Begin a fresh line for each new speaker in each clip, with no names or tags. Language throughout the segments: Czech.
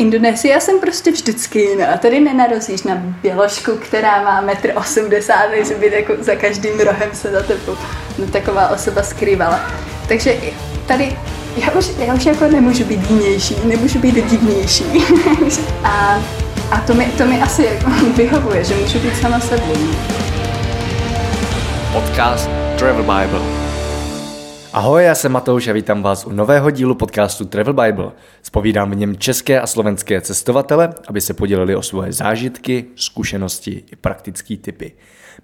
Indonésii já jsem prostě vždycky jiná. Tady nenarazíš na běložku, která má metr 80, takže by jako za každým rohem se za tebou no, taková osoba skrývala. Takže tady já už, já už jako nemůžu být jinější, nemůžu být divnější. a, a to mi, to mi asi vyhovuje, že můžu být sama sebou.
Podcast Travel Bible. Ahoj, já jsem Matouš a vítám vás u nového dílu podcastu Travel Bible. Spovídám v něm české a slovenské cestovatele, aby se podělili o svoje zážitky, zkušenosti i praktické typy.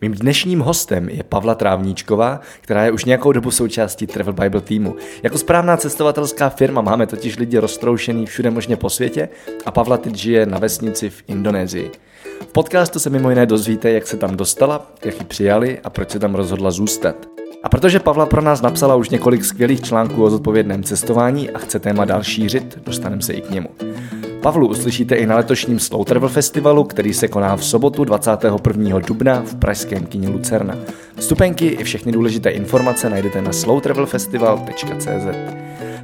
Mým dnešním hostem je Pavla Trávníčková, která je už nějakou dobu součástí Travel Bible týmu. Jako správná cestovatelská firma máme totiž lidi roztroušený všude možně po světě a Pavla teď žije na vesnici v Indonésii. V podcastu se mimo jiné dozvíte, jak se tam dostala, jak ji přijali a proč se tam rozhodla zůstat. A protože Pavla pro nás napsala už několik skvělých článků o zodpovědném cestování a chce téma dál šířit, dostaneme se i k němu. Pavlu uslyšíte i na letošním Slow Travel Festivalu, který se koná v sobotu 21. dubna v pražském kině Lucerna. Vstupenky i všechny důležité informace najdete na slowtravelfestival.cz.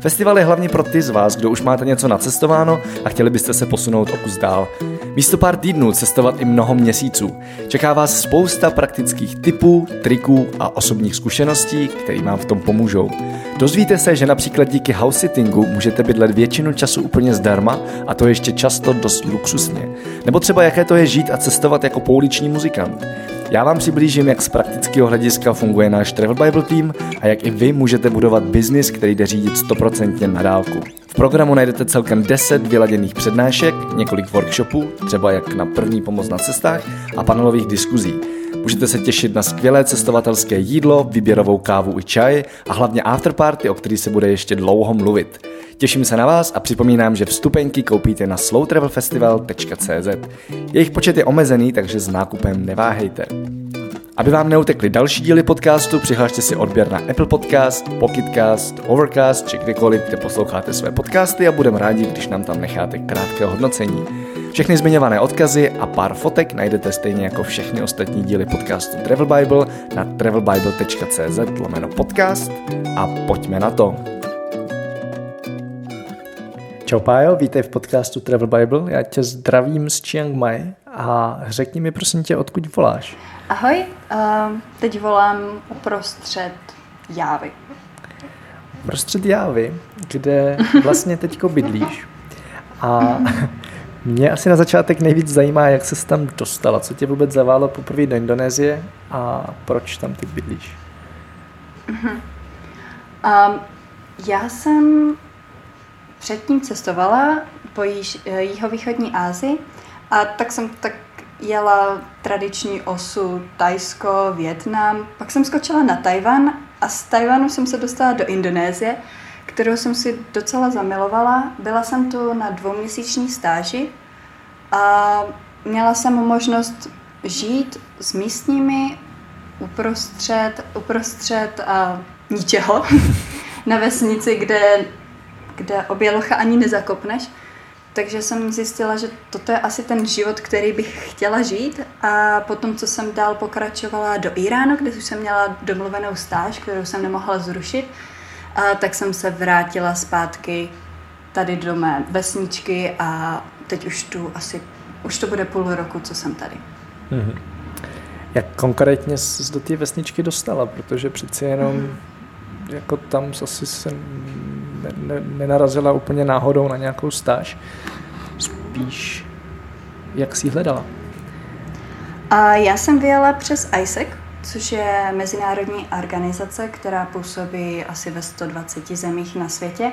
Festival je hlavně pro ty z vás, kdo už máte něco nacestováno a chtěli byste se posunout o kus dál. Místo pár týdnů cestovat i mnoho měsíců. Čeká vás spousta praktických tipů, triků a osobních zkušeností, které vám v tom pomůžou. Dozvíte se, že například díky house sittingu můžete bydlet většinu času úplně zdarma a to ještě často dost luxusně. Nebo třeba jaké to je žít a cestovat jako pouliční muzikant. Já vám přiblížím, jak z praktického hlediska funguje náš Travel Bible Team a jak i vy můžete budovat biznis, který jde řídit 100% na dálku. V programu najdete celkem 10 vyladěných přednášek, několik workshopů, třeba jak na první pomoc na cestách a panelových diskuzí. Můžete se těšit na skvělé cestovatelské jídlo, výběrovou kávu i čaj a hlavně afterparty, o který se bude ještě dlouho mluvit. Těším se na vás a připomínám, že vstupenky koupíte na slowtravelfestival.cz. Jejich počet je omezený, takže s nákupem neváhejte. Aby vám neutekly další díly podcastu, přihlašte si odběr na Apple Podcast, Pocketcast, Overcast či kdekoliv, kde posloucháte své podcasty a budeme rádi, když nám tam necháte krátké hodnocení. Všechny zmiňované odkazy a pár fotek najdete stejně jako všechny ostatní díly podcastu Travel Bible na travelbible.cz podcast a pojďme na to. Čau Pájo, vítej v podcastu Travel Bible. Já tě zdravím z Chiang Mai a řekni mi prosím tě, odkud voláš?
Ahoj, uh, teď volám uprostřed Jávy.
Uprostřed Jávy, kde vlastně teďko bydlíš. A mě asi na začátek nejvíc zajímá, jak se tam dostala, co tě vůbec zaválo poprvé do Indonésie a proč tam teď bydlíš?
Uh-huh. Um, já jsem předtím cestovala po jihovýchodní Asii a tak jsem tak jela tradiční osu Tajsko, Větnam, pak jsem skočila na Tajvan a z Tajvanu jsem se dostala do Indonésie, kterou jsem si docela zamilovala. Byla jsem tu na dvouměsíční stáži a měla jsem možnost žít s místními uprostřed, uprostřed a ničeho na vesnici, kde, kde obělocha ani nezakopneš. Takže jsem zjistila, že toto je asi ten život, který bych chtěla žít a potom, co jsem dál pokračovala do Iránu, kde už jsem měla domluvenou stáž, kterou jsem nemohla zrušit, a tak jsem se vrátila zpátky tady do mé vesničky a teď už tu asi, už to bude půl roku, co jsem tady. Mm-hmm.
Jak konkrétně jsi do té vesničky dostala? Protože přeci jenom mm. jako tam asi se ne, ne, nenarazila úplně náhodou na nějakou stáž. Spíš, jak jsi hledala?
A já jsem vyjela přes ISEC, což je mezinárodní organizace, která působí asi ve 120 zemích na světě.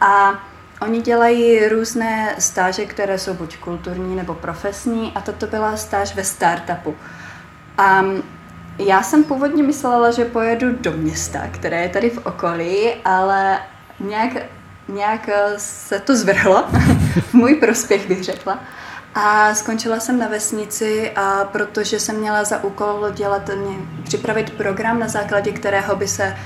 A oni dělají různé stáže, které jsou buď kulturní nebo profesní a toto byla stáž ve startupu. A já jsem původně myslela, že pojedu do města, které je tady v okolí, ale nějak, nějak se to zvrhlo, v můj prospěch bych řekla. A skončila jsem na vesnici, a protože jsem měla za úkol dělat, mě, připravit program, na základě kterého by se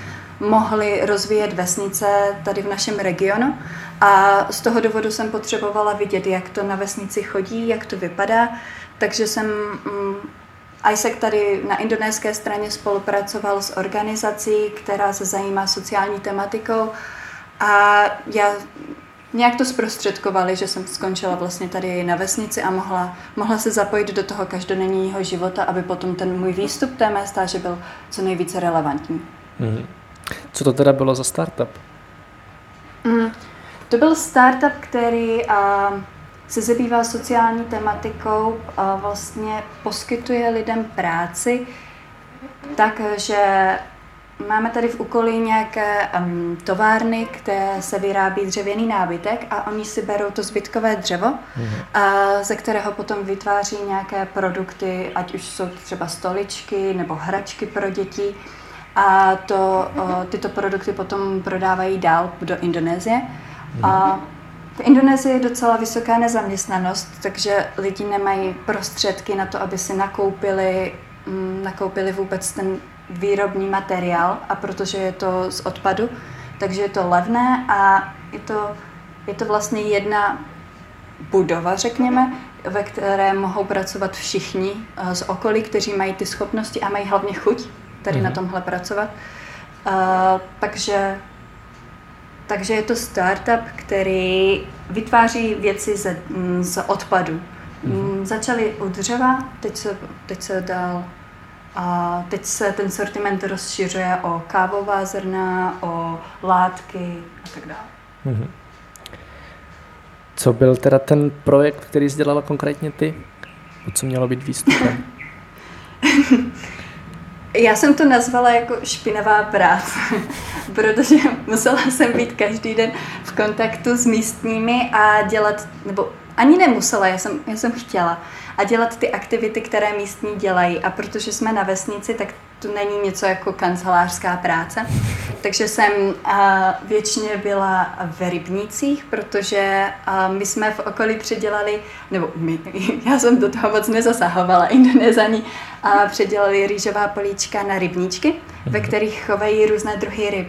mohly rozvíjet vesnice tady v našem regionu. A z toho důvodu jsem potřebovala vidět, jak to na vesnici chodí, jak to vypadá. Takže jsem mm, ISEC tady na indonéské straně spolupracoval s organizací, která se zajímá sociální tematikou a já nějak to zprostředkovali, že jsem skončila vlastně tady na vesnici a mohla, mohla se zapojit do toho každodenního života, aby potom ten můj výstup té mé stáže byl co nejvíce relevantní.
Mm. Co to teda bylo za startup?
Mm, to byl startup, který a, se zabývá sociální tematikou, a vlastně poskytuje lidem práci, takže Máme tady v okolí nějaké um, továrny, kde se vyrábí dřevěný nábytek a oni si berou to zbytkové dřevo, mm-hmm. a, ze kterého potom vytváří nějaké produkty, ať už jsou třeba stoličky nebo hračky pro děti. A to, o, tyto produkty potom prodávají dál do Indonésie. Mm-hmm. A v Indonésii je docela vysoká nezaměstnanost, takže lidi nemají prostředky na to, aby si nakoupili, mm, nakoupili vůbec ten výrobní materiál a protože je to z odpadu, takže je to levné a je to, je to vlastně jedna budova, řekněme, ve které mohou pracovat všichni eh, z okolí, kteří mají ty schopnosti a mají hlavně chuť tady mm-hmm. na mhm. tomhle pracovat. Uh, takže, takže je to startup, který vytváří věci z, mm, z odpadu. Mm-hmm. Začali u dřeva, teď se, teď se dál a teď se ten sortiment rozšiřuje o kávová zrna, o látky a tak dále. Mm-hmm.
Co byl teda ten projekt, který jsi dělala konkrétně ty? O co mělo být výstupem?
Já jsem to nazvala jako špinavá práce, protože musela jsem být každý den v kontaktu s místními a dělat, nebo ani nemusela, já jsem, já jsem chtěla, a dělat ty aktivity, které místní dělají. A protože jsme na vesnici, tak to není něco jako kancelářská práce. Takže jsem většině byla v rybnících, protože my jsme v okolí předělali, nebo my, já jsem do toho moc nezasahovala, indonezani, a předělali rýžová políčka na rybníčky, ve kterých chovají různé druhy ryb.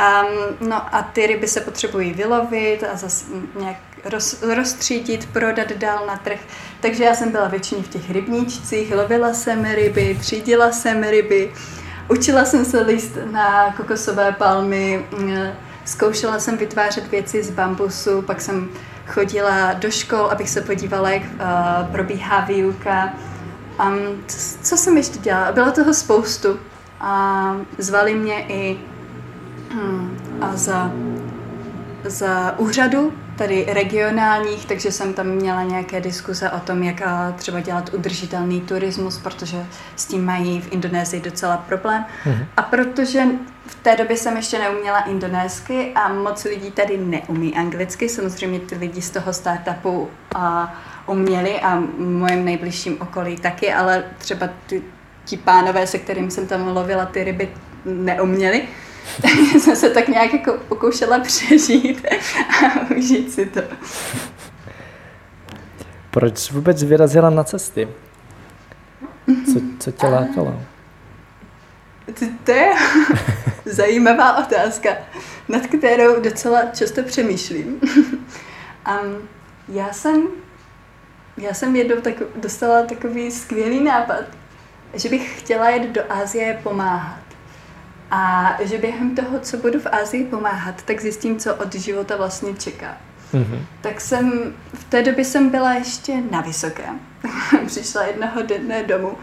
Um, no a ty ryby se potřebují vylovit a zase nějak roz, rozstřídit, prodat dál na trh. Takže já jsem byla většině v těch rybníčcích, lovila jsem ryby, třídila jsem ryby, učila jsem se líst na kokosové palmy, zkoušela jsem vytvářet věci z bambusu, pak jsem chodila do škol, abych se podívala, jak uh, probíhá výuka. Um, co, co jsem ještě dělala? Bylo toho spoustu. A zvali mě i. A za, za úřadu, tady regionálních, takže jsem tam měla nějaké diskuze o tom, jak třeba dělat udržitelný turismus, protože s tím mají v Indonésii docela problém. Mm-hmm. A protože v té době jsem ještě neuměla indonésky a moc lidí tady neumí anglicky, samozřejmě ty lidi z toho startupu a, uměli a v mojem nejbližším okolí taky, ale třeba ty, ti pánové, se kterým jsem tam lovila ty ryby, neuměli. Takže jsem se tak nějak jako pokoušela přežít a užít si to.
Proč jsi vůbec vyrazila na cesty? Co, co tě lákalo?
To, to je zajímavá otázka, nad kterou docela často přemýšlím. um, já jsem, já jsem jednou tak, dostala takový skvělý nápad, že bych chtěla jet do Asie pomáhat. A že během toho, co budu v Ázii pomáhat, tak zjistím, co od života vlastně čeká. Mm-hmm. Tak jsem, v té době jsem byla ještě na vysokém. Přišla jednoho dne domů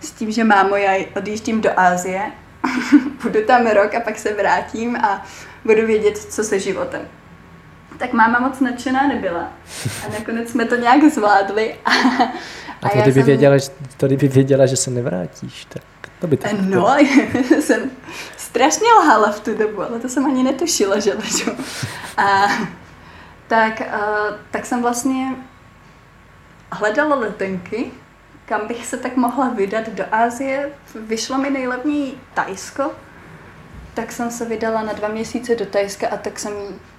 s tím, že mámo, já odjíždím do Ázie, budu tam rok a pak se vrátím a budu vědět, co se životem. Tak máma moc nadšená nebyla. A nakonec jsme to nějak zvládli. A,
a, a to, kdyby jsem... věděla, to kdyby věděla, že se nevrátíš, tak to by tak
No, jsem strašně lhala v tu dobu, ale to jsem ani netušila, že ležu. A, tak, a, tak jsem vlastně hledala letenky, kam bych se tak mohla vydat do Ázie. Vyšlo mi nejlevněji Tajsko, tak jsem se vydala na dva měsíce do Tajska a tak jsem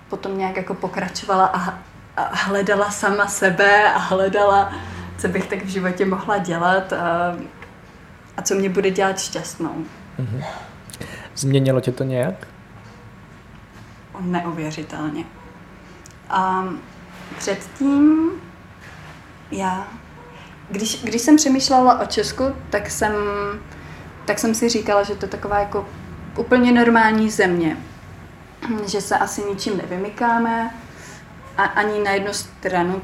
potom nějak jako pokračovala a, a hledala sama sebe a hledala, co bych tak v životě mohla dělat. A, a co mě bude dělat šťastnou. Mm-hmm.
Změnilo tě to nějak?
Neuvěřitelně. A předtím já, když, když jsem přemýšlela o Česku, tak jsem, tak jsem si říkala, že to je taková jako úplně normální země. Že se asi ničím nevymykáme, a, ani na jednu stranu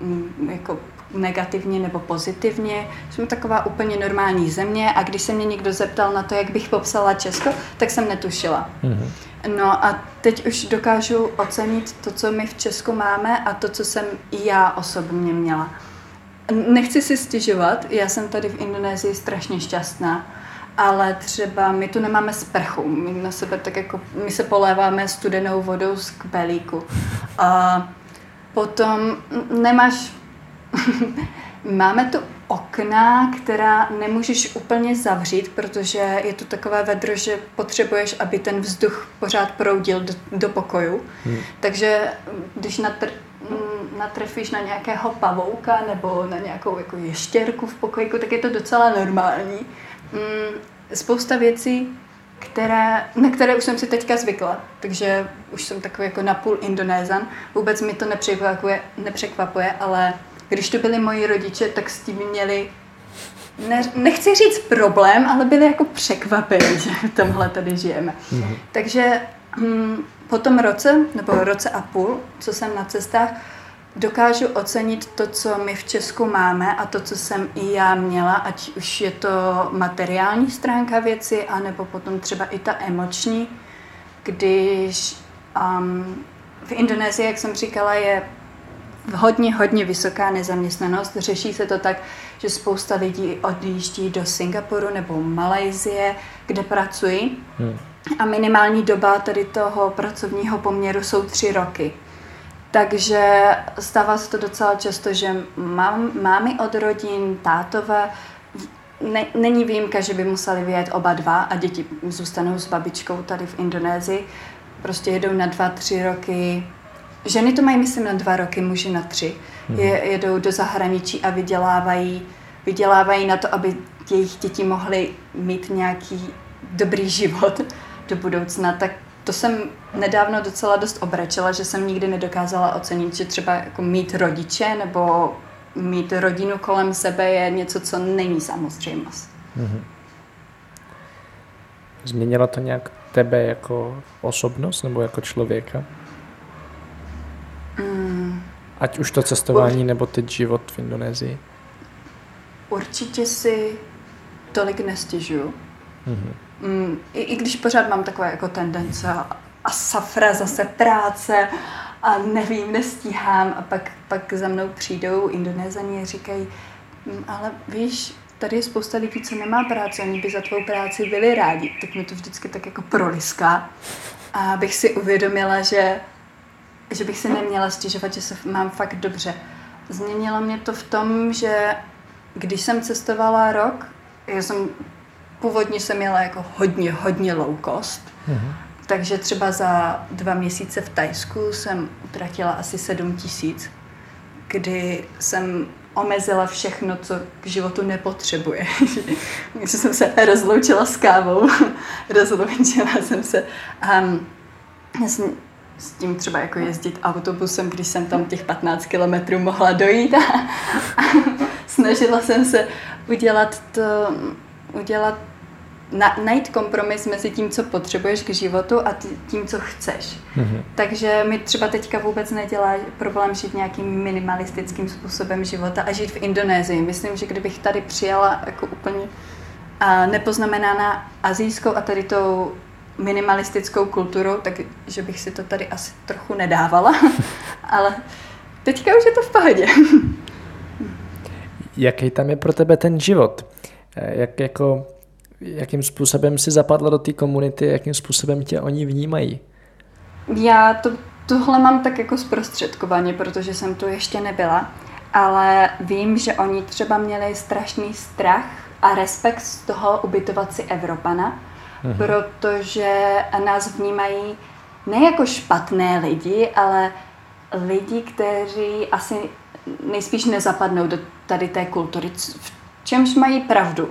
mm, jako negativně nebo pozitivně. Jsme taková úplně normální země a když se mě někdo zeptal na to, jak bych popsala Česko, tak jsem netušila. Mm-hmm. No a teď už dokážu ocenit to, co my v Česku máme a to, co jsem i já osobně měla. Nechci si stěžovat, já jsem tady v Indonésii strašně šťastná, ale třeba my tu nemáme sprchu, my na sebe tak jako, my se poléváme studenou vodou z kbelíku. A potom nemáš, máme tu okna, která nemůžeš úplně zavřít, protože je to takové vedro, že potřebuješ, aby ten vzduch pořád proudil do, do pokoju. Hmm. Takže když natr, natrefíš na nějakého pavouka nebo na nějakou jako ještěrku v pokojiku, tak je to docela normální. Mm, spousta věcí, které, na které už jsem si teďka zvykla, takže už jsem takový jako napůl indonézan. Vůbec mi to nepřekvapuje, nepřekvapuje ale když to byli moji rodiče, tak s tím měli ne, nechci říct problém, ale byli jako překvapeni, že v tomhle tady žijeme. Mm-hmm. Takže hm, po tom roce, nebo roce a půl, co jsem na cestách, dokážu ocenit to, co my v Česku máme a to, co jsem i já měla, ať už je to materiální stránka věci, anebo potom třeba i ta emoční, když um, v Indonésii, jak jsem říkala, je hodně, hodně vysoká nezaměstnanost. Řeší se to tak, že spousta lidí odjíždí do Singapuru nebo Malajzie, kde pracují. Hmm. A minimální doba tady toho pracovního poměru jsou tři roky. Takže stává se to docela často, že mám, mámy od rodin, tátové, ne, není výjimka, že by museli vyjet oba dva a děti zůstanou s babičkou tady v Indonésii. Prostě jedou na dva, tři roky. Ženy to mají, myslím, na dva roky, muži na tři. Mhm. Je, jedou do zahraničí a vydělávají, vydělávají na to, aby jejich děti mohly mít nějaký dobrý život do budoucna. Tak to jsem nedávno docela dost obračila, že jsem nikdy nedokázala ocenit, že třeba jako mít rodiče nebo mít rodinu kolem sebe je něco, co není samozřejmost. Mm-hmm.
Změnilo to nějak tebe jako osobnost nebo jako člověka? Ať už to cestování nebo teď život v Indonésii?
Určitě si tolik nestěžuju. Mm-hmm mm, i, i když pořád mám takové jako tendence a safra zase práce a nevím, nestíhám a pak, pak za mnou přijdou Indonézani a říkají, mm, ale víš, tady je spousta lidí, co nemá práci, oni by za tvou práci byli rádi, tak mi to vždycky tak jako proliská. A bych si uvědomila, že, že bych si neměla stěžovat, že se mám fakt dobře. Změnilo mě to v tom, že když jsem cestovala rok, já jsem původně jsem měla jako hodně, hodně low cost, mm-hmm. takže třeba za dva měsíce v Tajsku jsem utratila asi 7 tisíc, kdy jsem omezila všechno, co k životu nepotřebuje. Když jsem se rozloučila s kávou, rozloučila jsem se um, s, tím třeba jako jezdit autobusem, když jsem tam těch 15 kilometrů mohla dojít a, a snažila jsem se udělat to, udělat na, najít kompromis mezi tím, co potřebuješ k životu a tím, co chceš. Mm-hmm. Takže mi třeba teďka vůbec nedělá problém žít nějakým minimalistickým způsobem života a žít v Indonésii. Myslím, že kdybych tady přijela jako úplně a nepoznamenána azijskou a tady tou minimalistickou kulturou, takže bych si to tady asi trochu nedávala. Ale teďka už je to v pohodě.
Jaký tam je pro tebe ten život? Jak jako jakým způsobem si zapadla do té komunity, jakým způsobem tě oni vnímají?
Já to, tohle mám tak jako zprostředkovaně, protože jsem tu ještě nebyla, ale vím, že oni třeba měli strašný strach a respekt z toho ubytovat si Evropana, mhm. protože nás vnímají ne jako špatné lidi, ale lidi, kteří asi nejspíš nezapadnou do tady té kultury, v čemž mají pravdu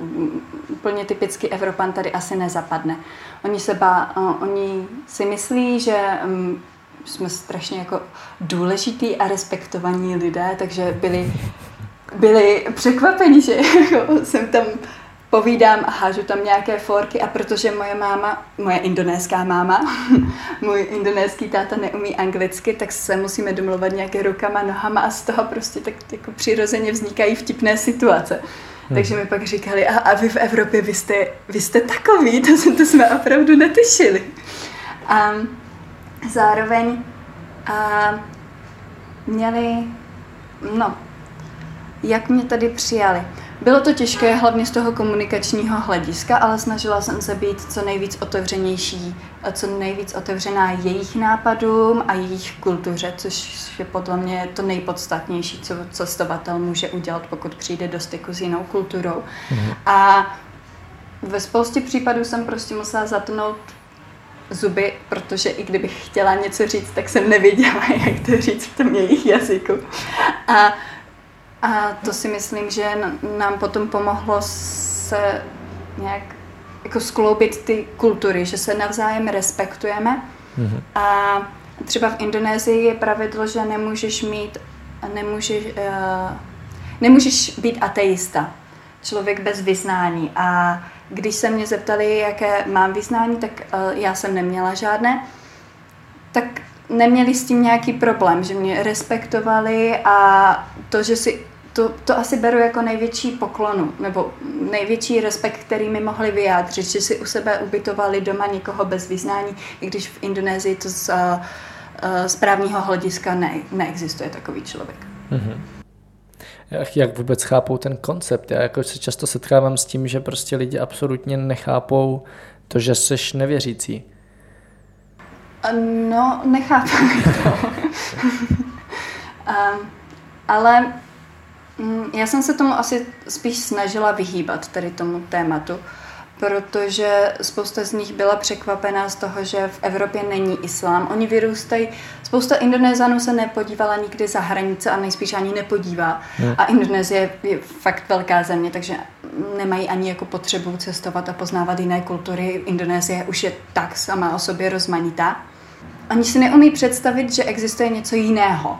úplně typicky Evropan tady asi nezapadne. Oni, se bá, oni si myslí, že um, jsme strašně jako důležitý a respektovaní lidé, takže byli, byli překvapeni, že jako jsem tam povídám a hážu tam nějaké forky a protože moje máma, moje indonéská máma, můj indonéský táta neumí anglicky, tak se musíme domluvat nějaké rukama, nohama a z toho prostě tak jako přirozeně vznikají vtipné situace. Hmm. Takže mi pak říkali, a, a vy v Evropě, vy jste, vy jste takový, to, to jsme opravdu netušili. A zároveň a měli, no, jak mě tady přijali. Bylo to těžké hlavně z toho komunikačního hlediska, ale snažila jsem se být co nejvíc otevřenější, a co nejvíc otevřená jejich nápadům a jejich kultuře, což je podle mě to nejpodstatnější, co cestovatel může udělat, pokud přijde do styku s jinou kulturou. Mm. A ve spoustě případů jsem prostě musela zatnout zuby, protože i kdybych chtěla něco říct, tak jsem nevěděla, jak to říct v tom jejich jazyku. A a to si myslím, že nám potom pomohlo se nějak jako skloubit ty kultury, že se navzájem respektujeme. Mm-hmm. A třeba v Indonésii je pravidlo, že nemůžeš mít, nemůžeš, uh, nemůžeš být ateista, člověk bez vyznání. A když se mě zeptali, jaké mám vyznání, tak uh, já jsem neměla žádné, tak neměli s tím nějaký problém, že mě respektovali a to, že si to, to asi beru jako největší poklonu, nebo největší respekt, který mi mohli vyjádřit, že si u sebe ubytovali doma někoho bez vyznání, i když v Indonésii to z, uh, z právního hlediska ne, neexistuje takový člověk. Mm-hmm.
Jak vůbec chápou ten koncept? Já jako se často setkávám s tím, že prostě lidi absolutně nechápou to, že jsi nevěřící.
No, nechápu to. um, ale Mm, já jsem se tomu asi spíš snažila vyhýbat, tady tomu tématu, protože spousta z nich byla překvapená z toho, že v Evropě není islám. Oni vyrůstají, spousta Indonézanů se nepodívala nikdy za hranice a nejspíš ani nepodívá. Hmm. A Indonésie je fakt velká země, takže nemají ani jako potřebu cestovat a poznávat jiné kultury. Indonésie už je tak sama o sobě rozmanitá. Oni si neumí představit, že existuje něco jiného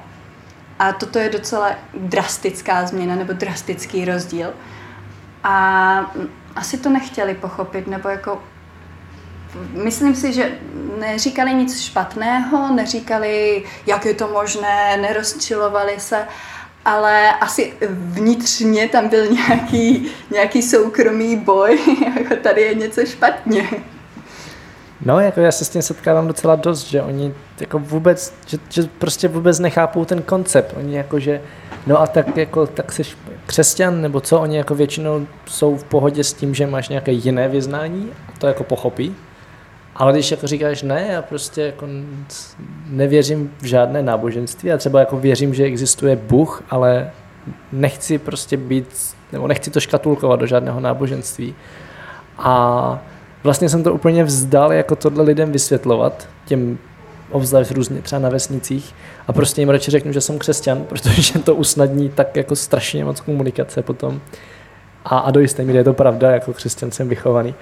a toto je docela drastická změna nebo drastický rozdíl. A asi to nechtěli pochopit, nebo jako myslím si, že neříkali nic špatného, neříkali, jak je to možné, nerozčilovali se, ale asi vnitřně tam byl nějaký, nějaký soukromý boj, jako tady je něco špatně.
No, jako já se s tím setkávám docela dost, že oni jako vůbec, že, že prostě vůbec nechápou ten koncept. Oni jako, že no a tak jako, tak jsi křesťan, nebo co, oni jako většinou jsou v pohodě s tím, že máš nějaké jiné vyznání, to jako pochopí. Ale když jako říkáš ne, já prostě jako nevěřím v žádné náboženství a třeba jako věřím, že existuje Bůh, ale nechci prostě být, nebo nechci to škatulkovat do žádného náboženství. A vlastně jsem to úplně vzdal jako tohle lidem vysvětlovat, těm obzvlášť různě třeba na vesnicích a prostě jim radši řeknu, že jsem křesťan, protože to usnadní tak jako strašně moc komunikace potom. A, a do jisté míry je to pravda, jako křesťan jsem vychovaný,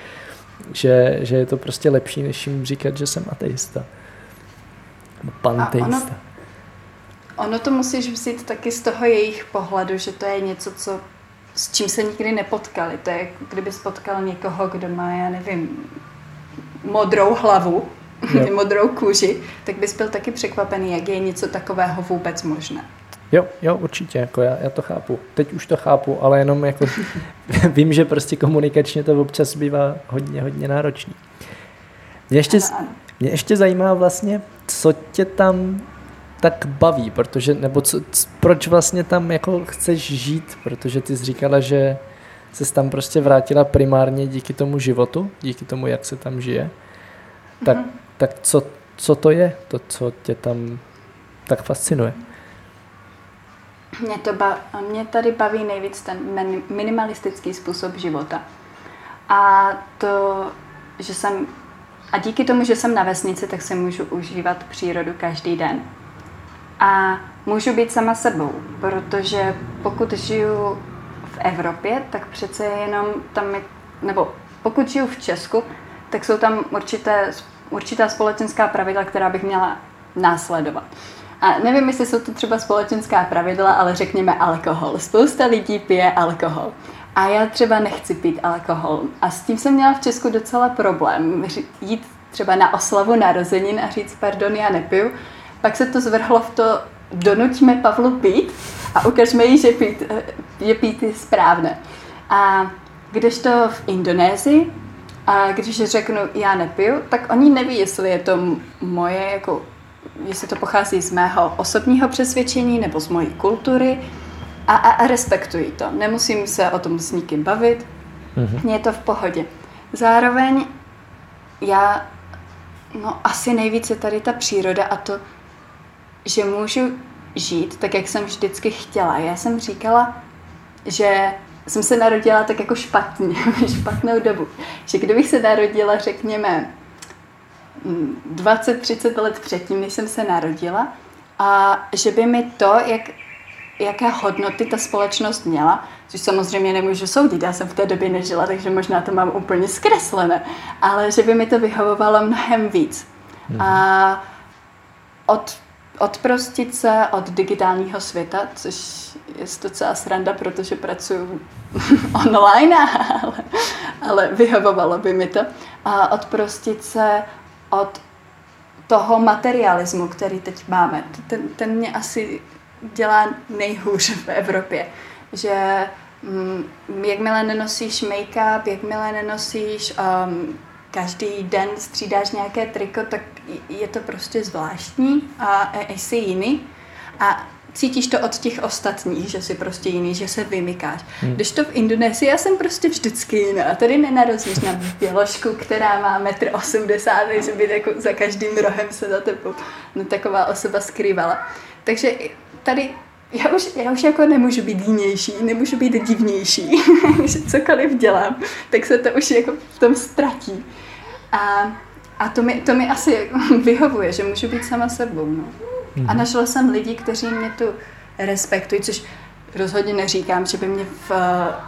že, že je to prostě lepší, než jim říkat, že jsem ateista. Panteista. Ono,
ono to musíš vzít taky z toho jejich pohledu, že to je něco, co s čím se nikdy nepotkali. To je jako kdyby spotkal někoho, kdo má, já nevím, modrou hlavu, jo. modrou kůži, tak bys byl taky překvapený, jak je něco takového vůbec možné.
Jo, jo, určitě, jako já, já to chápu. Teď už to chápu, ale jenom jako vím, že prostě komunikačně to občas bývá hodně, hodně náročný. Mě ještě, ano, ano. mě ještě zajímá vlastně, co tě tam tak baví, protože, nebo co, proč vlastně tam jako chceš žít, protože ty jsi říkala, že se tam prostě vrátila primárně díky tomu životu, díky tomu, jak se tam žije. Tak, mm-hmm. tak co, co to je, to, co tě tam tak fascinuje?
Mě, to ba- mě tady baví nejvíc ten minimalistický způsob života. A to, že jsem, a díky tomu, že jsem na vesnici, tak si můžu užívat přírodu každý den a můžu být sama sebou, protože pokud žiju v Evropě, tak přece jenom tam je, nebo pokud žiju v Česku, tak jsou tam určité, určitá společenská pravidla, která bych měla následovat. A nevím, jestli jsou to třeba společenská pravidla, ale řekněme alkohol. Spousta lidí pije alkohol. A já třeba nechci pít alkohol. A s tím jsem měla v Česku docela problém. Jít třeba na oslavu narozenin a říct, pardon, já nepiju. Pak se to zvrhlo v to, donuťme Pavlu pít a ukažme jí, že pít, je pít je správné. A když to v Indonésii, a když řeknu, já nepiju, tak oni neví, jestli je to moje, jako, jestli to pochází z mého osobního přesvědčení nebo z mojí kultury a, a, a respektují to. Nemusím se o tom s nikým bavit, mně je to v pohodě. Zároveň já, no asi nejvíce tady ta příroda a to, že můžu žít tak, jak jsem vždycky chtěla. Já jsem říkala, že jsem se narodila tak jako špatně, špatnou dobu. Že kdybych se narodila, řekněme, 20-30 let předtím, než jsem se narodila, a že by mi to, jak, jaké hodnoty ta společnost měla, což samozřejmě nemůžu soudit, já jsem v té době nežila, takže možná to mám úplně zkreslené, ale že by mi to vyhovovalo mnohem víc. Hmm. A od odprostit se od digitálního světa, což je docela sranda, protože pracuji online, ale, ale vyhovovalo by mi to. A odprostit se od toho materialismu, který teď máme. Ten, ten mě asi dělá nejhůř v Evropě. Že mm, jakmile nenosíš make-up, jakmile nenosíš um, každý den střídáš nějaké triko, tak je to prostě zvláštní a jsi jiný. A cítíš to od těch ostatních, že jsi prostě jiný, že se vymykáš. Hmm. Když to v Indonésii, já jsem prostě vždycky jiná. Tady nenarazíš na běložku, která má metr 80, že by jako za každým rohem se za tebou no, taková osoba skrývala. Takže tady já už, já už jako nemůžu být jinější, nemůžu být divnější. že cokoliv dělám, tak se to už jako v tom ztratí. A, a to, mi, to mi asi vyhovuje, že můžu být sama sebou. No. Mm-hmm. A mhm. našla jsem lidi, kteří mě tu respektují, což rozhodně neříkám, že by mě v,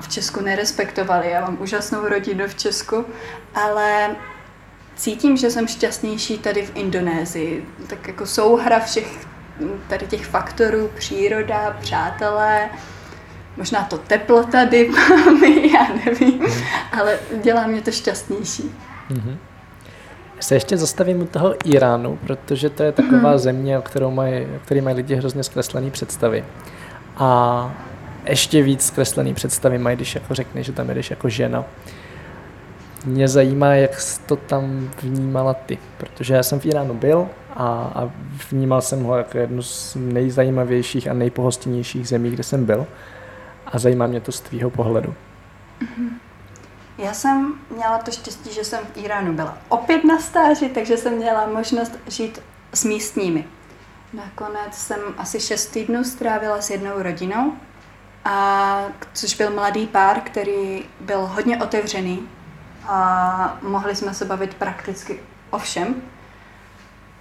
v Česku nerespektovali. Já mám úžasnou rodinu v Česku, ale cítím, že jsem šťastnější tady v Indonésii. Tak jako souhra všech tady těch faktorů, příroda, přátelé, možná to teplo tady já nevím, mhm. ale dělá mě to šťastnější. Mm-hmm
se ještě zastavím u toho Iránu, protože to je taková mm-hmm. země, o, kterou mají, o který mají lidi hrozně zkreslené představy. A ještě víc zkreslené představy mají, když jako řekne, že tam jdeš jako žena. Mě zajímá, jak jsi to tam vnímala ty, protože já jsem v Iránu byl a, a vnímal jsem ho jako jednu z nejzajímavějších a nejpohostinnějších zemí, kde jsem byl. A zajímá mě to z tvýho pohledu. Mm-hmm.
Já jsem měla to štěstí, že jsem v Iránu byla opět na stáži, takže jsem měla možnost žít s místními. Nakonec jsem asi šest týdnů strávila s jednou rodinou, a, což byl mladý pár, který byl hodně otevřený a mohli jsme se bavit prakticky o všem.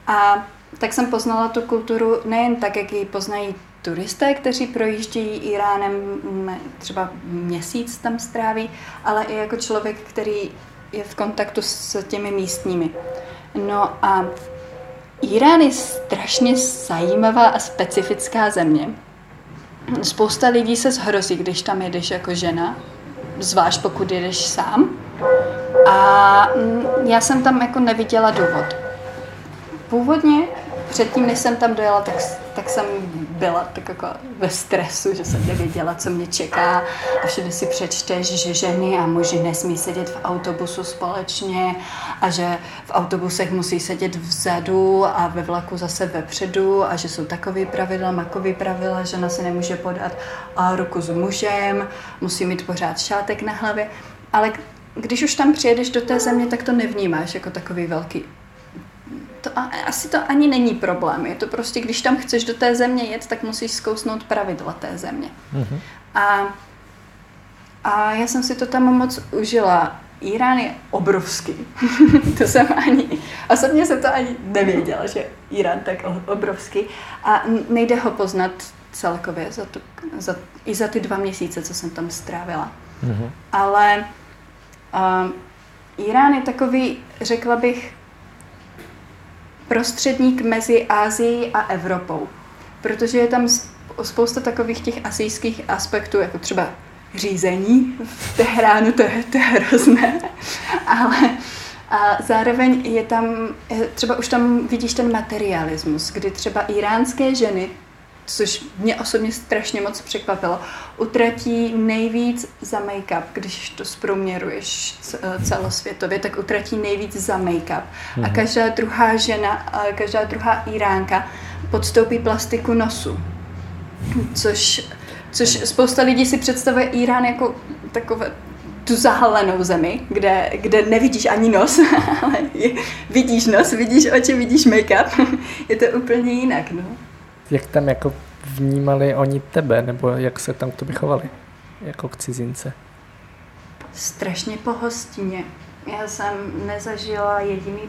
A tak jsem poznala tu kulturu nejen tak, jak ji poznají turisté, kteří projíždějí Iránem, třeba měsíc tam stráví, ale i jako člověk, který je v kontaktu s těmi místními. No a Irán je strašně zajímavá a specifická země. Spousta lidí se zhrozí, když tam jedeš jako žena, zvlášť pokud jedeš sám. A já jsem tam jako neviděla důvod. Původně předtím, než jsem tam dojela, tak, tak jsem byla tak jako ve stresu, že jsem nevěděla, co mě čeká. A všude si přečteš, že ženy a muži nesmí sedět v autobusu společně a že v autobusech musí sedět vzadu a ve vlaku zase vepředu a že jsou takový pravidla, makový pravidla, žena se nemůže podat a ruku s mužem, musí mít pořád šátek na hlavě, ale když už tam přijedeš do té země, tak to nevnímáš jako takový velký to a, asi to ani není problém. Je to prostě, když tam chceš do té země jet, tak musíš zkousnout pravidla té země. Mm-hmm. A, a já jsem si to tam moc užila. Irán je obrovský. to jsem ani, osobně jsem to ani nevěděla, že Irán tak obrovský. A nejde ho poznat celkově za tu, za, i za ty dva měsíce, co jsem tam strávila. Mm-hmm. Ale um, Irán je takový, řekla bych, prostředník mezi Ázií a Evropou. Protože je tam spousta takových těch asijských aspektů, jako třeba řízení v Teheránu, to je, to je hrozné, ale a zároveň je tam, třeba už tam vidíš ten materialismus, kdy třeba iránské ženy, což mě osobně strašně moc překvapilo, utratí nejvíc za make-up, když to zprůměruješ celosvětově, tak utratí nejvíc za make-up. A mhm. každá druhá žena, každá druhá Iránka podstoupí plastiku nosu. Což, což spousta lidí si představuje Irán jako takové tu zahalenou zemi, kde, kde nevidíš ani nos, ale vidíš nos, vidíš oči, vidíš make-up. Je to úplně jinak, no.
Jak tam jako vnímali oni tebe, nebo jak se tam k tobě chovali, jako k cizince?
Strašně pohostinně. Já jsem nezažila jediný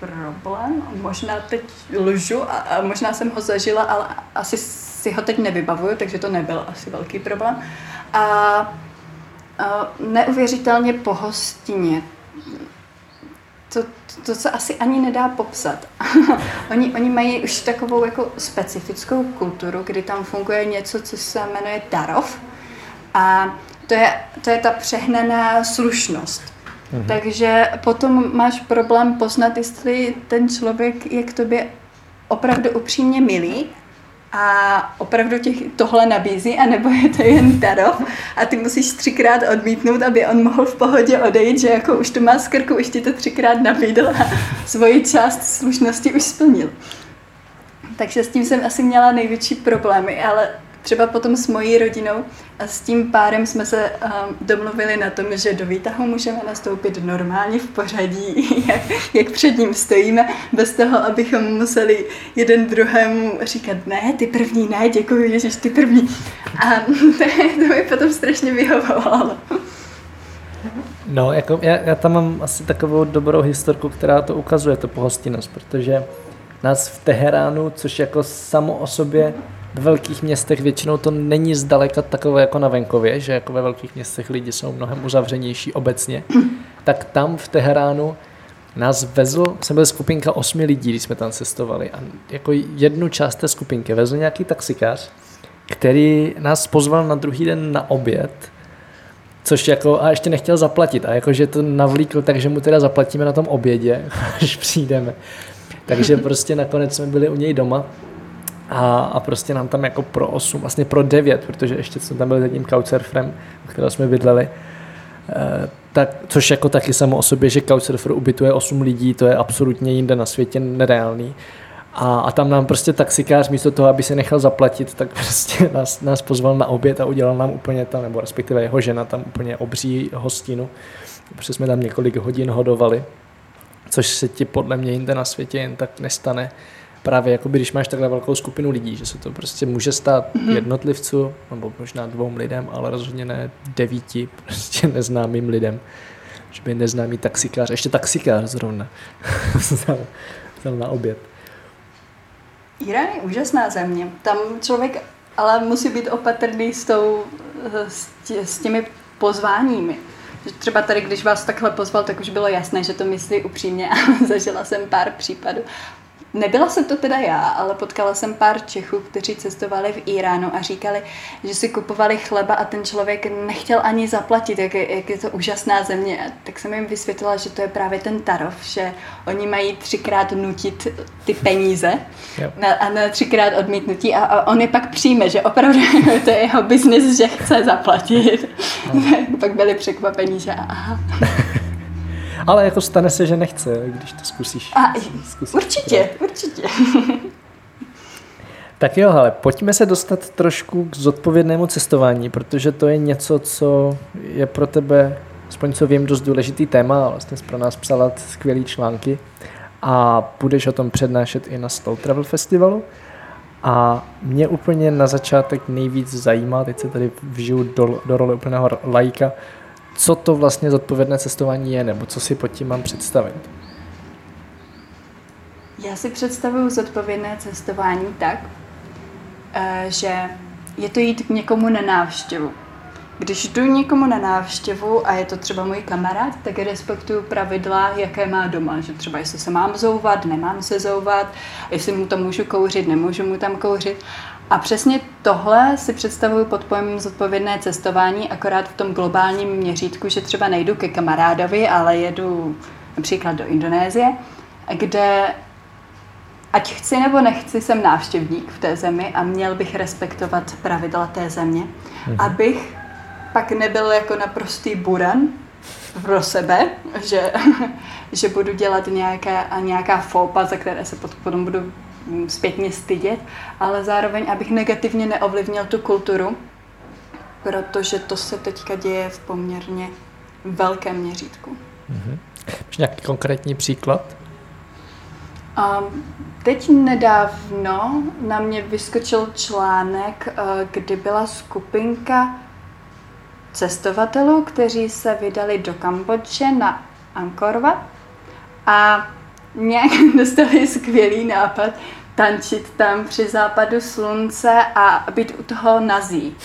problém, možná teď lžu a, a možná jsem ho zažila, ale asi si ho teď nevybavuju, takže to nebyl asi velký problém. A, a neuvěřitelně pohostinně. To, to se asi ani nedá popsat. oni, oni mají už takovou jako specifickou kulturu, kdy tam funguje něco, co se jmenuje darov. A to je, to je ta přehnaná slušnost. Mhm. Takže potom máš problém poznat, jestli ten člověk je k tobě opravdu upřímně milý a opravdu těch tohle nabízí, anebo je to jen darov a ty musíš třikrát odmítnout, aby on mohl v pohodě odejít, že jako už to má z krku, už ti to třikrát nabídl a svoji část slušnosti už splnil. Takže s tím jsem asi měla největší problémy, ale třeba potom s mojí rodinou a s tím párem jsme se um, domluvili na tom, že do výtahu můžeme nastoupit normálně v pořadí, jak, jak před ním stojíme, bez toho, abychom museli jeden druhému říkat, ne, ty první, ne, děkuji, Ježíš, ty první. A to, to mi potom strašně vyhovovalo.
No, jako já, já tam mám asi takovou dobrou historku, která to ukazuje, to pohostinnost, protože nás v Teheránu, což jako samo o sobě ve velkých městech většinou to není zdaleka takové jako na venkově, že jako ve velkých městech lidi jsou mnohem uzavřenější obecně, tak tam v Teheránu nás vezl, jsme byli skupinka osmi lidí, když jsme tam cestovali. A jako jednu část té skupinky vezl nějaký taxikář, který nás pozval na druhý den na oběd, což jako a ještě nechtěl zaplatit. A jakože to navlíkl tak, že mu teda zaplatíme na tom obědě, až přijdeme. Takže prostě nakonec jsme byli u něj doma a, a prostě nám tam jako pro 8, vlastně pro 9, protože ještě jsme tam byli s jedním couchsurferem, kterého jsme bydleli, e, tak, což jako taky samo o sobě, že couchsurfer ubytuje 8 lidí, to je absolutně jinde na světě nereálný. A, a tam nám prostě taxikář místo toho, aby se nechal zaplatit, tak prostě nás, nás pozval na oběd a udělal nám úplně tam, nebo respektive jeho žena tam úplně obří hostinu. Protože jsme tam několik hodin hodovali, což se ti podle mě jinde na světě jen tak nestane právě jako když máš takhle velkou skupinu lidí, že se to prostě může stát mm-hmm. jednotlivců, nebo možná dvou lidem, ale rozhodně ne devíti prostě neznámým lidem. Že by neznámý taxikář, ještě taxikář zrovna, vzal, vzal na oběd.
Irán je úžasná země. Tam člověk ale musí být opatrný s, tou, s, tě, s těmi pozváními. Třeba tady, když vás takhle pozval, tak už bylo jasné, že to myslí upřímně a zažila jsem pár případů. Nebyla jsem to teda já, ale potkala jsem pár Čechů, kteří cestovali v Iránu a říkali, že si kupovali chleba a ten člověk nechtěl ani zaplatit, jak je, jak je to úžasná země. A tak jsem jim vysvětlila, že to je právě ten tarov, že oni mají třikrát nutit ty peníze na, a na třikrát odmítnutí a, a on je pak přijme, že opravdu to je jeho biznis, že chce zaplatit. No. pak byli překvapení, že aha.
Ale jako stane se, že nechce, když to zkusíš.
A, zkusíš určitě, právě. určitě.
Tak jo, ale pojďme se dostat trošku k zodpovědnému cestování, protože to je něco, co je pro tebe, aspoň co vím, dost důležitý téma. Vlastně jsi pro nás psala skvělé články a budeš o tom přednášet i na Stol Travel Festivalu. A mě úplně na začátek nejvíc zajímá, teď se tady vžiju do, do role úplného lajka, co to vlastně zodpovědné cestování je, nebo co si pod tím mám představit?
Já si představuju zodpovědné cestování tak, eh, že je to jít k někomu na návštěvu. Když jdu někomu na návštěvu a je to třeba můj kamarád, tak respektuju pravidla, jaké má doma. Že třeba jestli se mám zouvat, nemám se zouvat, jestli mu to můžu kouřit, nemůžu mu tam kouřit. A přesně tohle si představuju pod pojmem zodpovědné cestování, akorát v tom globálním měřítku, že třeba nejdu ke kamarádovi, ale jedu například do Indonésie, kde ať chci nebo nechci, jsem návštěvník v té zemi a měl bych respektovat pravidla té země, mhm. abych pak nebyl jako naprostý buran pro sebe, že, že budu dělat nějaké, nějaká foupa, za které se potom budu zpětně stydět, ale zároveň, abych negativně neovlivnil tu kulturu, protože to se teďka děje v poměrně velkém měřítku.
Mm-hmm. Máš nějaký konkrétní příklad?
Um, teď nedávno na mě vyskočil článek, uh, kdy byla skupinka cestovatelů, kteří se vydali do Kambodže na Angkor a nějak dostali skvělý nápad tančit tam při západu slunce a být u toho nazí.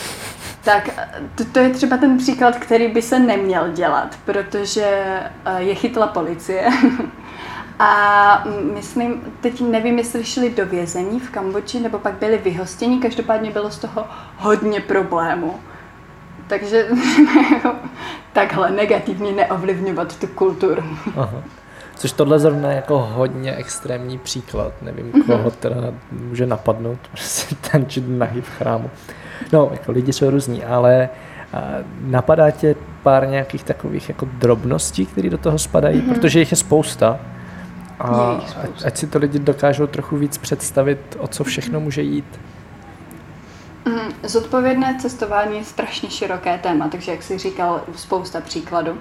Tak to, to je třeba ten příklad, který by se neměl dělat, protože eh, je chytla policie. A myslím, teď nevím, jestli šli do vězení v Kambodži, nebo pak byli vyhostěni, každopádně bylo z toho hodně problémů. Takže takhle negativně neovlivňovat tu kulturu. Aha.
Což tohle zrovna jako hodně extrémní příklad. Nevím, mm-hmm. koho teda může napadnout, prostě tančit nahý v chrámu. No, jako lidi jsou různí, ale napadá tě pár nějakých takových jako drobností, které do toho spadají, mm-hmm. protože jich je spousta. A je spousta. ať si to lidi dokážou trochu víc představit, o co všechno může jít.
Mm, zodpovědné cestování je strašně široké téma, takže jak jsi říkal, spousta příkladů.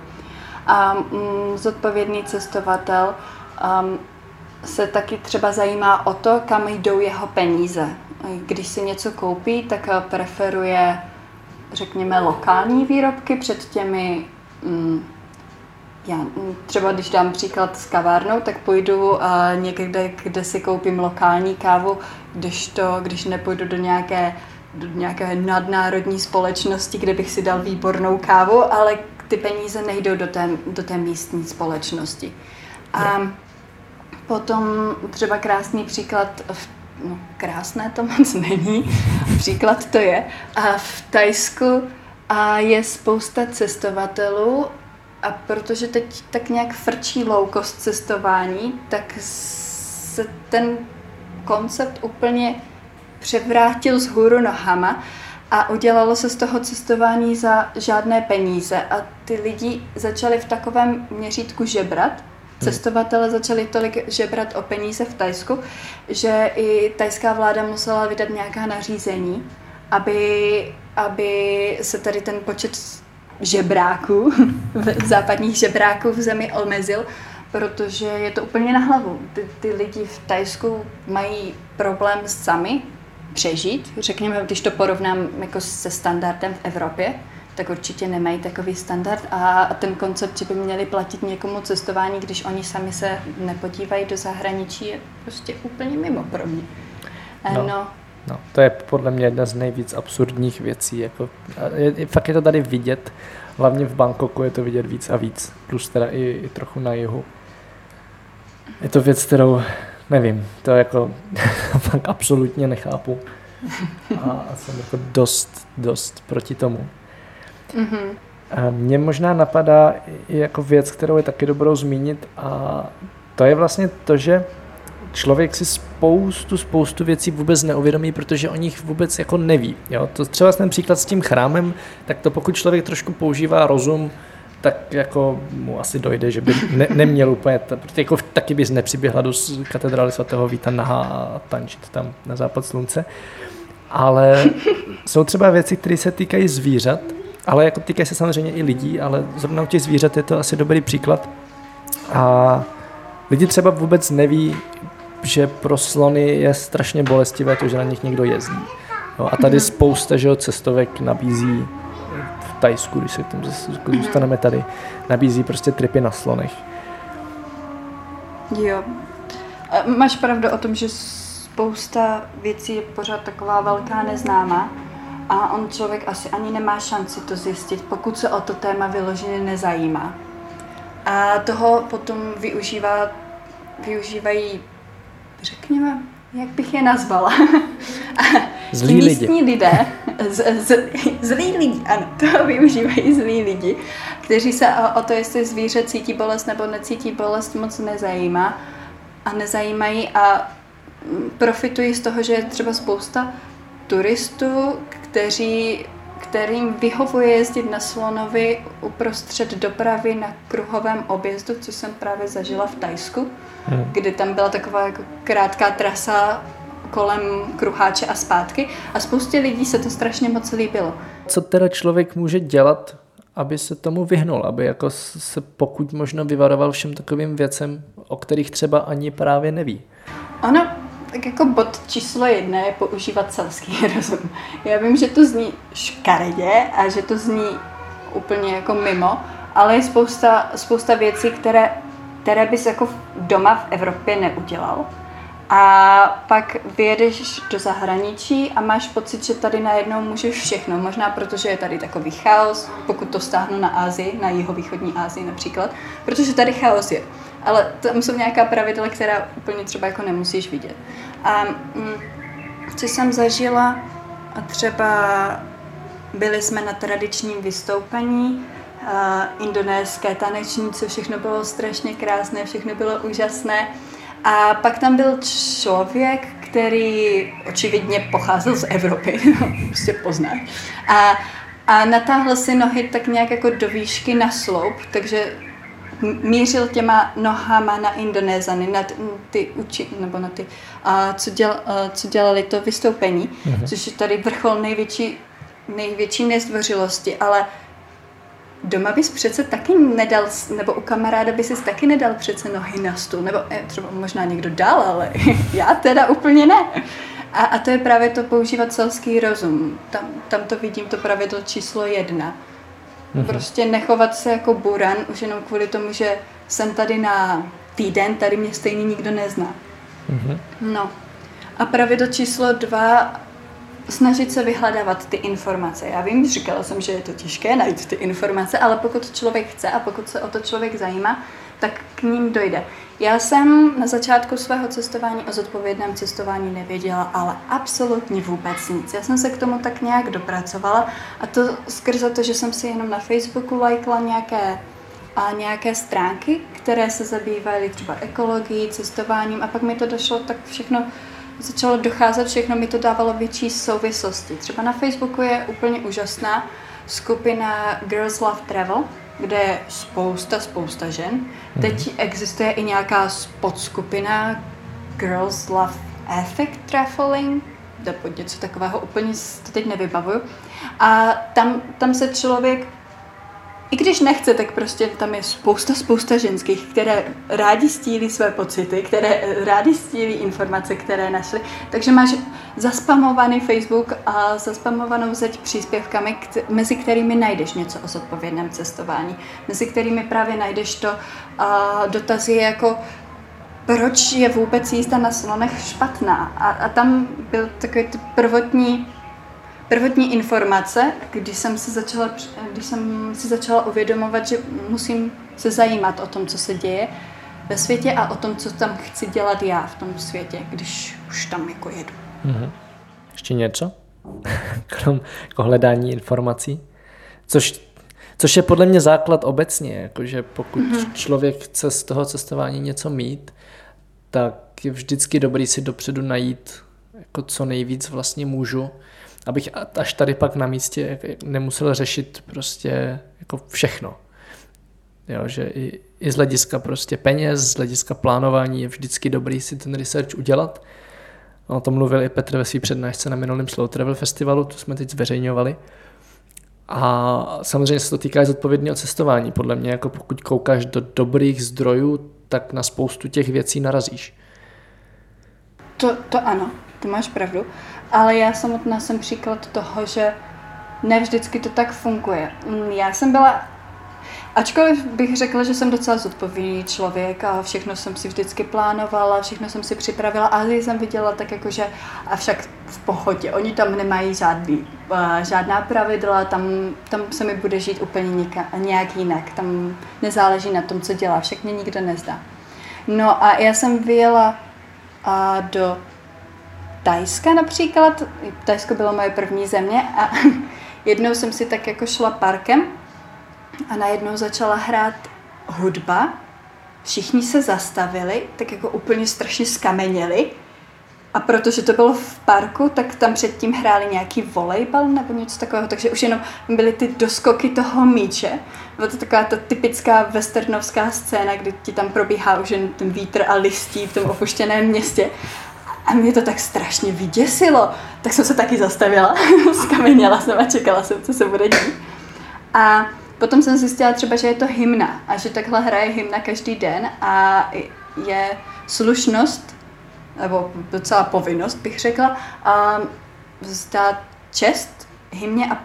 A mm, zodpovědný cestovatel um, se taky třeba zajímá o to, kam jdou jeho peníze. Když si něco koupí, tak eh, preferuje, řekněme, lokální výrobky před těmi mm, já mm, třeba když dám příklad s kavárnou, tak půjdu a někde, kde si koupím lokální kávu, když to, když nepůjdu do nějaké, do nějaké nadnárodní společnosti, kde bych si dal výbornou kávu, ale ty peníze nejdou do té, do té místní společnosti. A potom třeba krásný příklad, no krásné to moc není, příklad to je. A v Tajsku a je spousta cestovatelů a protože teď tak nějak frčí loukost cestování, tak se ten koncept úplně převrátil z hůru nohama a udělalo se z toho cestování za žádné peníze a ty lidi začali v takovém měřítku žebrat, hmm. Cestovatele začali tolik žebrat o peníze v Tajsku, že i tajská vláda musela vydat nějaká nařízení, aby, aby se tady ten počet žebráků, západních žebráků v zemi omezil, protože je to úplně na hlavu. Ty, ty lidi v Tajsku mají problém sami přežít. Řekněme, když to porovnám jako se standardem v Evropě, tak určitě nemají takový standard a ten koncept, že by měli platit někomu cestování, když oni sami se nepodívají do zahraničí, je prostě úplně mimo pro mě.
Eh, no. no. No, to je podle mě jedna z nejvíc absurdních věcí. Jako, je, fakt je to tady vidět, hlavně v Bangkoku je to vidět víc a víc, plus teda i, i trochu na jihu. Je to věc, kterou nevím, to jako fakt absolutně nechápu. A jsem jako dost, dost proti tomu. Mm-hmm. A mě možná napadá jako věc, kterou je taky dobrou zmínit a to je vlastně to, že člověk si spoustu, spoustu věcí vůbec neuvědomí, protože o nich vůbec jako neví. Jo? To třeba ten příklad s tím chrámem, tak to pokud člověk trošku používá rozum, tak jako mu asi dojde, že by ne, neměl úplně, protože jako taky bys nepřiběhla do katedrály svatého Víta nahá a tančit tam na západ slunce. Ale jsou třeba věci, které se týkají zvířat, ale jako týkají se samozřejmě i lidí, ale zrovna u těch zvířat je to asi dobrý příklad. A lidi třeba vůbec neví, že pro slony je strašně bolestivé to, že na nich někdo jezdí. No a tady spousta že cestovek nabízí Tajsku, když se k tomu zůstaneme tady, nabízí prostě tripy na slonech.
Jo. Máš pravdu o tom, že spousta věcí je pořád taková velká neznámá a on člověk asi ani nemá šanci to zjistit, pokud se o to téma vyloženě nezajímá. A toho potom využívá, využívají, řekněme, jak bych je nazvala,
Zlí
místní lidi. lidé, z, z, zlí lidi, ano, to využívají zlí lidi, kteří se o, o to, jestli zvíře cítí bolest nebo necítí bolest, moc nezajímá a nezajímají a profitují z toho, že je třeba spousta turistů, kteří kterým vyhovuje jezdit na slonovi uprostřed dopravy na kruhovém objezdu, což jsem právě zažila v Tajsku, hmm. kdy tam byla taková jako krátká trasa kolem kruháče a zpátky a spoustě lidí se to strašně moc líbilo.
Co teda člověk může dělat, aby se tomu vyhnul, aby jako se pokud možno vyvaroval všem takovým věcem, o kterých třeba ani právě neví?
Ono, tak jako bod číslo jedna je používat selský rozum. Já vím, že to zní škaredě a že to zní úplně jako mimo, ale je spousta, spousta věcí, které, které bys jako doma v Evropě neudělal. A pak vyjedeš do zahraničí a máš pocit, že tady najednou můžeš všechno. Možná protože je tady takový chaos, pokud to stáhnu na Ázii, na jihovýchodní Ázii například, protože tady chaos je. Ale tam jsou nějaká pravidla, která úplně třeba jako nemusíš vidět. A mm, co jsem zažila, a třeba byli jsme na tradičním vystoupení, uh, indonéské tanečnice, všechno bylo strašně krásné, všechno bylo úžasné. A pak tam byl člověk, který očividně pocházel z Evropy, prostě poznáš. A, a natáhl si nohy tak nějak jako do výšky na sloup, takže mířil těma nohama na Indonézany, na ty uči, nebo na ty, a co, děl, a co dělali to vystoupení, mm-hmm. což je tady vrchol největší, největší nezdvořilosti, ale doma bys přece taky nedal, nebo u kamaráda by si taky nedal přece nohy na stůl, nebo eh, třeba možná někdo dal, ale já teda úplně ne. A, a to je právě to používat selský rozum. Tam, tam to vidím, to pravidlo číslo jedna. Mm-hmm. Prostě nechovat se jako buran, už jenom kvůli tomu, že jsem tady na týden, tady mě stejně nikdo nezná. Mm-hmm. No. A pravidlo číslo dva, snažit se vyhledávat ty informace. Já vím, říkala jsem, že je to těžké najít ty informace, ale pokud člověk chce a pokud se o to člověk zajímá, tak k ním dojde. Já jsem na začátku svého cestování o zodpovědném cestování nevěděla, ale absolutně vůbec nic. Já jsem se k tomu tak nějak dopracovala a to skrze to, že jsem si jenom na Facebooku lajkla nějaké a nějaké stránky, které se zabývaly třeba ekologií, cestováním a pak mi to došlo tak všechno začalo docházet, všechno mi to dávalo větší souvislosti. Třeba na Facebooku je úplně úžasná skupina Girls Love Travel, kde je spousta, spousta žen. Mm-hmm. Teď existuje i nějaká podskupina Girls Love Ethic Traveling, nebo něco takového, úplně to teď nevybavuju. A tam, tam se člověk i když nechce, tak prostě tam je spousta, spousta ženských, které rádi stílí své pocity, které rádi stílí informace, které našly. Takže máš zaspamovaný Facebook a zaspamovanou zeď příspěvkami, mezi kterými najdeš něco o zodpovědném cestování, mezi kterými právě najdeš to a dotazy jako proč je vůbec jízda na slonech špatná. A, a tam byl takový prvotní prvotní informace, když jsem, se začala, když jsem si začala uvědomovat, že musím se zajímat o tom, co se děje ve světě a o tom, co tam chci dělat já v tom světě, když už tam jako jedu. Mm-hmm.
Ještě něco? Krom jako hledání informací? Což, což je podle mě základ obecně, jakože pokud mm-hmm. člověk chce z toho cestování něco mít, tak je vždycky dobrý si dopředu najít jako co nejvíc vlastně můžu abych až tady pak na místě nemusel řešit prostě jako všechno. Jo, že i, i z hlediska prostě peněz, z hlediska plánování je vždycky dobrý si ten research udělat. O tom mluvil i Petr ve své přednášce na minulém Slow Travel Festivalu, to jsme teď zveřejňovali. A samozřejmě se to týká i zodpovědného cestování. Podle mě, jako pokud koukáš do dobrých zdrojů, tak na spoustu těch věcí narazíš.
To, to ano, ty máš pravdu ale já samotná jsem příklad toho, že ne vždycky to tak funguje. Mm, já jsem byla, ačkoliv bych řekla, že jsem docela zodpovědný člověk a všechno jsem si vždycky plánovala, všechno jsem si připravila, ale jsem viděla tak jako, že avšak v pohodě, oni tam nemají žádný, uh, žádná pravidla, tam, tam se mi bude žít úplně nějak jinak, tam nezáleží na tom, co dělá, však mě nikdo nezdá. No a já jsem vyjela uh, do Tajska například. Tajsko bylo moje první země a jednou jsem si tak jako šla parkem a najednou začala hrát hudba. Všichni se zastavili, tak jako úplně strašně skameněli. A protože to bylo v parku, tak tam předtím hráli nějaký volejbal nebo něco takového, takže už jenom byly ty doskoky toho míče. Byla to taková ta typická westernovská scéna, kdy ti tam probíhá už jen ten vítr a listí v tom opuštěném městě. A mě to tak strašně vyděsilo. Tak jsem se taky zastavila, skameněla jsem a čekala jsem, co se bude dít. A potom jsem zjistila třeba, že je to hymna a že takhle hraje hymna každý den a je slušnost, nebo docela povinnost bych řekla, a zdát čest hymně a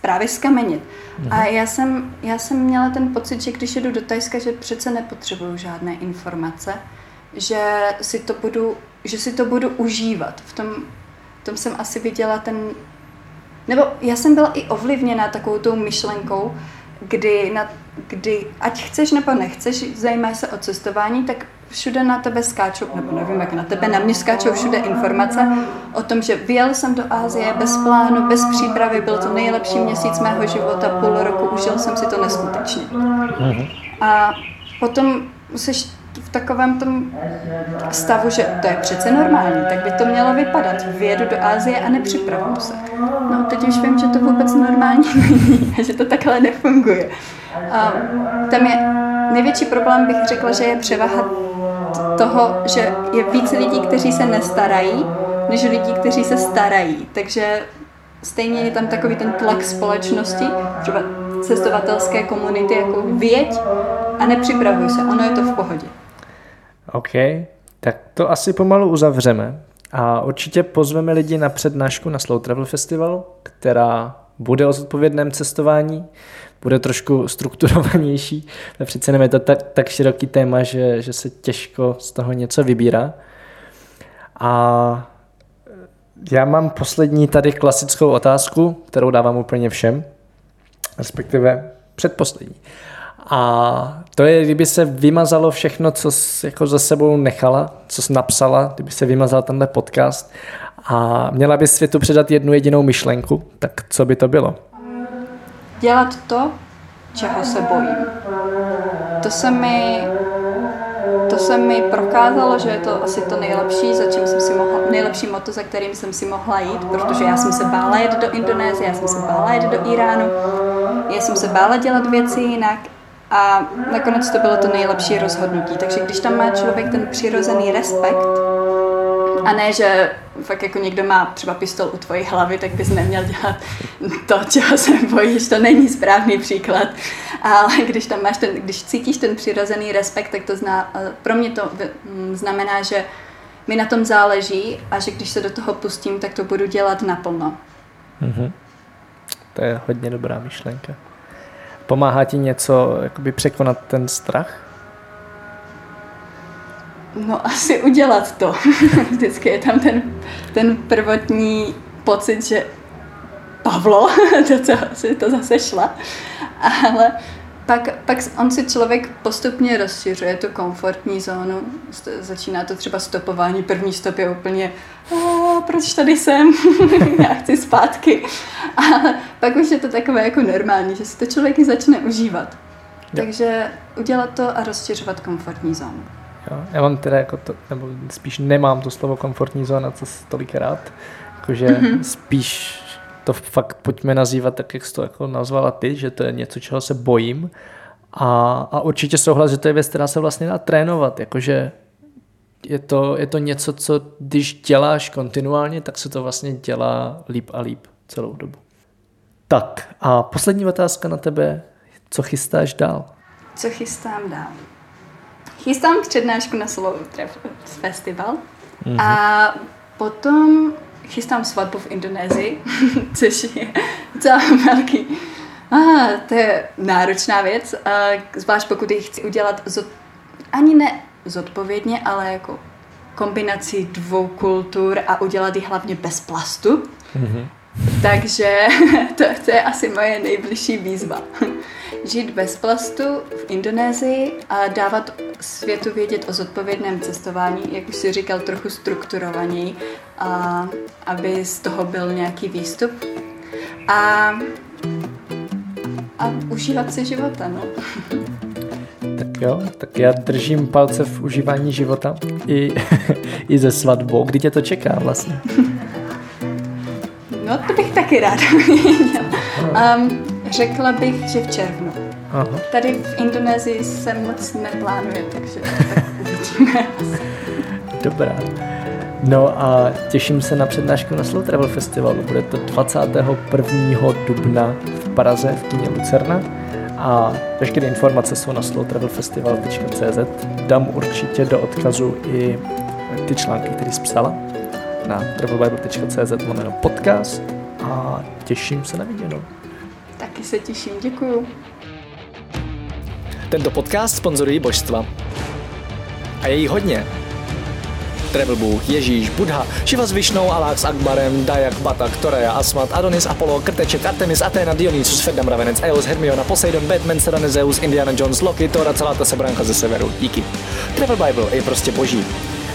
právě skamenit. Mhm. A já jsem, já jsem měla ten pocit, že když jedu do Tajska, že přece nepotřebuju žádné informace, že si to budu, že si to budu užívat. V tom, v tom jsem asi viděla ten... Nebo já jsem byla i ovlivněna takovou tou myšlenkou, kdy, na, kdy ať chceš nebo nechceš, zajímáš se o cestování, tak všude na tebe skáčou, nebo nevím jak na tebe, na mě skáčou všude informace o tom, že vyjel jsem do Ázie bez plánu, bez přípravy, byl to nejlepší měsíc mého života, půl roku, užil jsem si to neskutečně. Mhm. A potom seš v takovém tom stavu, že to je přece normální, tak by to mělo vypadat. Vyjedu do Ázie a nepřipravuju se. No teď už vím, že to vůbec normální není a že to takhle nefunguje. A tam je největší problém, bych řekla, že je převaha toho, že je víc lidí, kteří se nestarají, než lidí, kteří se starají. Takže stejně je tam takový ten tlak společnosti, třeba cestovatelské komunity, jako věď a nepřipravuj se, ono je to v pohodě.
OK, tak to asi pomalu uzavřeme a určitě pozveme lidi na přednášku na Slow Travel Festival, která bude o zodpovědném cestování, bude trošku strukturovanější, přece jenom je to tak, tak široký téma, že, že se těžko z toho něco vybírá. A já mám poslední tady klasickou otázku, kterou dávám úplně všem, respektive předposlední. A to je, kdyby se vymazalo všechno, co jsi jako za sebou nechala, co jsi napsala, kdyby se vymazal tenhle podcast a měla by světu předat jednu jedinou myšlenku, tak co by to bylo?
Dělat to, čeho se bojím. To se mi to se mi prokázalo, že je to asi to nejlepší, za čím jsem si mohla, nejlepší moto, za kterým jsem si mohla jít, protože já jsem se bála jet do Indonésie, já jsem se bála jet do Iránu, já jsem se bála dělat věci jinak a nakonec to bylo to nejlepší rozhodnutí. Takže když tam má člověk ten přirozený respekt, a ne, že fakt jako někdo má třeba pistol u tvojí hlavy, tak bys neměl dělat to, čeho se bojíš, to není správný příklad. Ale když tam máš ten, když cítíš ten přirozený respekt, tak to zná, pro mě to znamená, že mi na tom záleží a že když se do toho pustím, tak to budu dělat naplno. Mm-hmm.
To je hodně dobrá myšlenka. Pomáhá ti něco jakoby překonat ten strach?
No asi udělat to. Vždycky je tam ten, ten prvotní pocit, že Pavlo, to co si to zase šla. Ale pak, pak on si člověk postupně rozšiřuje tu komfortní zónu. Začíná to třeba stopování. První stop je úplně, proč tady jsem? Já chci zpátky. A pak už je to takové jako normální, že si to člověk začne užívat. Jo. Takže udělat to a rozšiřovat komfortní zónu.
Jo. Já mám teda jako to, nebo spíš nemám to slovo komfortní zóna, co tolikrát, jakože mm-hmm. spíš to fakt pojďme nazývat tak, jak jsi to jako nazvala ty, že to je něco, čeho se bojím a, a určitě souhlas, že to je věc, která se vlastně dá trénovat, jakože je to, je to něco, co když děláš kontinuálně, tak se to vlastně dělá líp a líp celou dobu. Tak a poslední otázka na tebe, co chystáš dál?
Co chystám dál? Chystám přednášku na Solo Festival mm-hmm. a potom chystám svatbu v Indonésii, což je docela velký. Ah, to je náročná věc, zvlášť pokud ji chci udělat zod, ani ne zodpovědně, ale jako kombinaci dvou kultur a udělat ji hlavně bez plastu. Mm-hmm. Takže to, to je asi moje nejbližší výzva. Žít bez plastu v Indonésii a dávat světu vědět o zodpovědném cestování, jak už si říkal, trochu strukturovaněji, a aby z toho byl nějaký výstup. A, a užívat si života, no.
Tak jo, tak já držím palce v užívání života i, i ze svatbou. Kdy tě to čeká vlastně?
No, to bych taky ráda. Um, řekla bych, že v červnu. Aha. Tady v Indonésii se moc neplánuje, takže tak uvidíme.
Dobrá. No a těším se na přednášku na Slow Travel Festivalu. Bude to 21. dubna v Praze v kině Lucerna a veškeré informace jsou na slowtravelfestival.cz. Dám určitě do odkazu i ty články, které jsi psala na travelbible.cz lomeno podcast a těším se na viděnou.
Taky se těším, děkuju.
Tento podcast sponzorují božstva. A je jí hodně. Travel Bůh, Ježíš, Buddha, Šiva s Višnou, Alák s Akbarem, Dajak, Batak, Torea, Asmat, Adonis, Apollo, Krteček, Artemis, Athena, Dionysus, Ferdam, Ravenec, Eos, Hermiona, Poseidon, Batman, Serena, Zeus, Indiana Jones, Loki, Thor a celá ta sebranka ze severu. Díky. Travel Bible je prostě boží.